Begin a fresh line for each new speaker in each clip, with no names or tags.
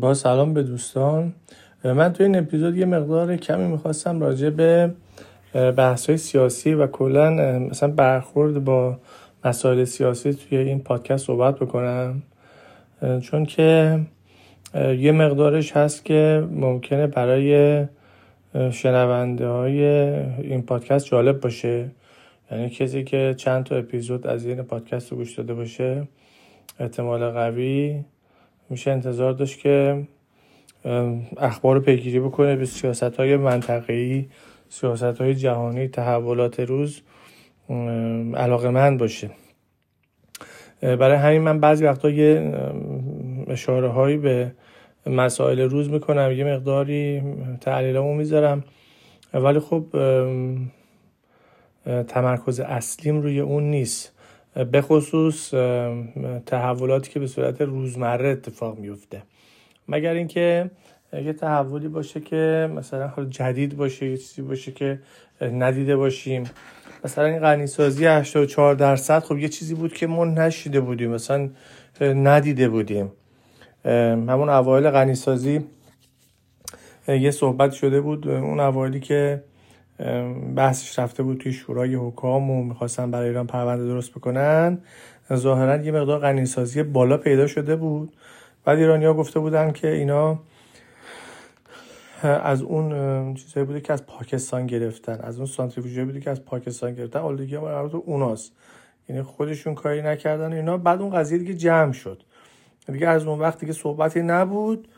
با سلام به دوستان. من تو این اپیزود یه مقدار کمی می‌خواستم راجع به بحث های سیاسی و کلا مثلا برخورد با مسائل سیاسی توی این پادکست صحبت بکنم. چون که یه مقدارش هست که ممکنه برای شنونده های این پادکست جالب باشه. یعنی کسی که چند تا اپیزود از این پادکست رو گوش داده باشه احتمال قوی میشه انتظار داشت که اخبار رو پیگیری بکنه. به سیاست های منطقه‌ای سیاست های جهانی تحولات روز علاقه من باشه. برای همین من بعضی وقتا یه اشاره هایی به مسائل روز می‌کنم. یه مقداری تحلیلامو می‌ذارم. ولی خب تمرکز اصلیم روی اون نیست. به خصوص تحولاتی که به صورت روزمره اتفاق میفته مگر اینکه یه تحولی باشه که مثلا جدید باشه یه چیزی باشه که ندیده باشیم. مثلا این غنیسازی 84 درصد خب یه چیزی بود که ما نشیده بودیم مثلا ندیده بودیم. همون اوایل غنیسازی یه صحبت شده بود اون اوایلی که بحثش رفته بود توی شورای حکام و می‌خواستن برای ایران پرونده درست بکنن. ظاهرا یه مقدار غنیسازی بالا پیدا شده بود. بعد ایرانیا گفته بودن که اینا از اون چیزایی بوده که از پاکستان گرفتن. از اون سانتریفیوژی بوده که از پاکستان گرفتن. آلودگی مربوط اوناست. یعنی خودشون کاری نکردن اینا. بعد اون قضیه دیگه جمع شد. دیگه از اون وقت دیگه صحبتی نبود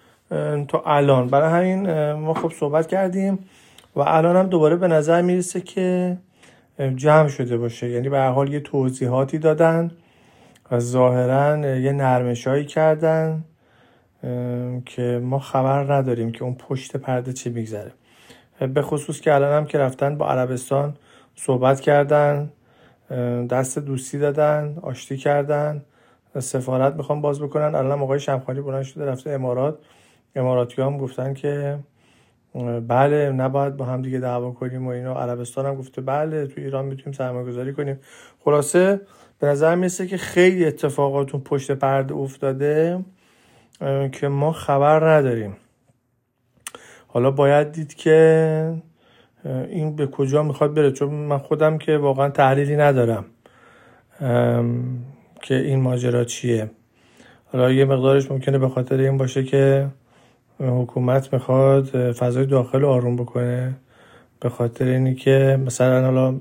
تا الان. برای همین ما خب صحبت کردیم. و الان هم دوباره به نظر می‌رسه که جمع شده باشه. یعنی به حال یه توضیحاتی دادن و ظاهرا یه نرمشایی کردن که ما خبر نداریم که اون پشت پرده چی میگذره. به خصوص که الان هم که رفتن با عربستان صحبت کردن دست دوستی دادن آشتی کردن سفارت می‌خوام باز بکنن. الان آقای شمخانی بلند شده رفته امارات. اماراتی هم گفتن که بله نباید با هم دیگه دعوا کنیم و اینا. عربستان هم گفته بله تو ایران می‌تونیم سرمایه گذاری کنیم. خلاصه به نظر می‌رسه که خیلی اتفاقاتون پشت پرده افتاده که ما خبر نداریم. حالا باید دید که این به کجا می‌خواد بره. چون من خودم که واقعا تحلیلی ندارم که این ماجرا چیه. حالا یه مقدارش ممکنه به خاطر این باشه که حکومت می‌خواد فضای داخل آروم بکنه. به خاطر اینی که مثلا حالا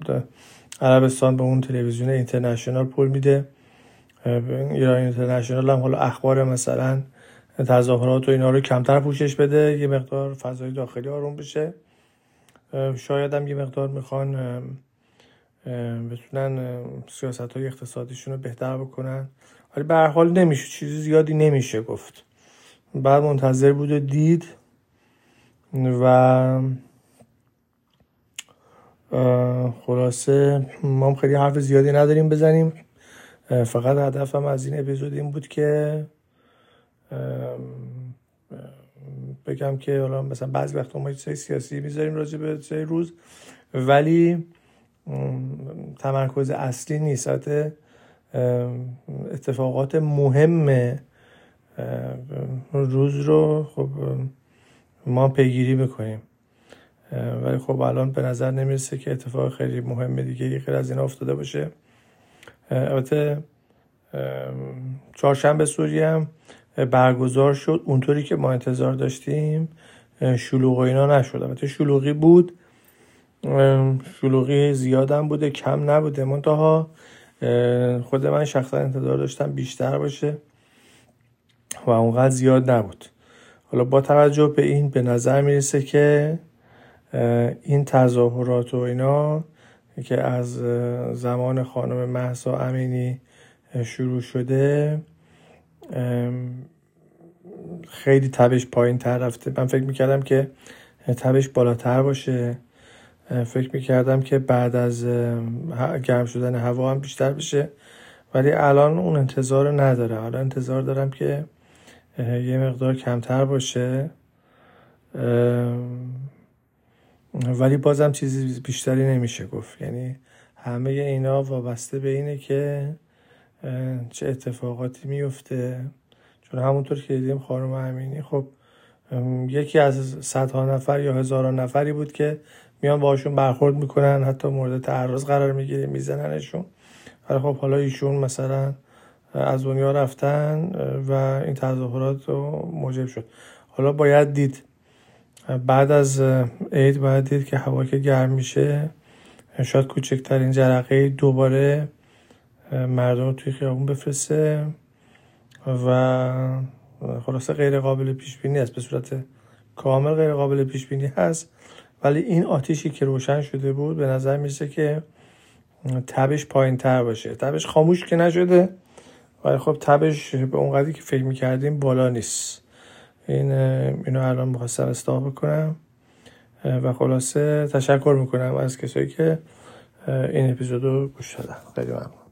عربستان به اون تلویزیون اینترنشنال پول میده. ایران اینترنشنال هم حالا اخبار مثلا تظاهرات و اینا رو کمتر پوشش بده یه مقدار فضای داخلی آروم بشه. شاید هم یه مقدار می‌خوان بتونن سیاست های اقتصادیشون رو بهتر بکنن. ولی به هر حال نمیشه چیزی زیادی نمیشه گفت. بعد منتظر بود و دید و خلاصه ما خیلی حرف زیادی نداریم بزنیم. فقط هدفم از این اپیزود این بود که بگم که حالا مثلا بعضی وقتا ما چیزای سیاسی می‌ذاریم راجع به روز ولی تمرکز اصلی نیست. اتفاقات مهم روز رو خب ما پیگیری می‌کنیم. ولی خب الان به نظر نمی‌رسه که اتفاق خیلی مهم دیگه غیر از این افتاده باشه. البته چهارشنبه سوریه هم برگزار شد. اونطوری که ما انتظار داشتیم شلوغ اینا نشد. البته شلوغی بود. شلوغی زیادم بوده کم نبوده. منتها خود من شخصا انتظار داشتم بیشتر باشه. و اونقدر زیاد نبود. حالا با توجه به این به نظر می‌رسه که این تظاهرات و اینا که از زمان خانم محسا امینی شروع شده خیلی تبش پایین تر رفته. من فکر می‌کردم که تبش بالاتر باشه. فکر می‌کردم که بعد از گرم شدن هوا هم بیشتر بشه. ولی الان اون انتظار نداره. حالا انتظار دارم که یه مقدار کمتر باشه. ولی بازم چیزی بیشتری نمیشه گفت. یعنی همه اینا وابسته به اینه که چه اتفاقاتی میفته. چون همونطور که دیدیم خانم امینی خب یکی از صدها نفر یا هزاران نفری بود که میان باشون برخورد می‌کنن حتی مورد تعرض قرار می‌گیره میزننشون. ولی خب حالا ایشون مثلا از دنیا رفتن و این تظاهرات رو موجب شد. حالا باید دید. بعد از عید باید دید که هوا که گرم میشه شاید کوچکترین جرقه دوباره مردم رو توی خیابون بفرسته و خلاصه غیر قابل پیش بینی است. به صورت کامل غیر قابل پیش بینی هست. ولی این آتیشی که روشن شده بود به نظر میسه که تبش پایین تر باشه. تبش خاموش که نشده. ولی خب تبش به اونقدری که فکر می‌کردیم بالا نیست. این اینو الان می‌خواستم اصلاح بکنم. و خلاصه تشکر می‌کنم از کسایی که این اپیزود رو گوش دادن. خیلی ممنون.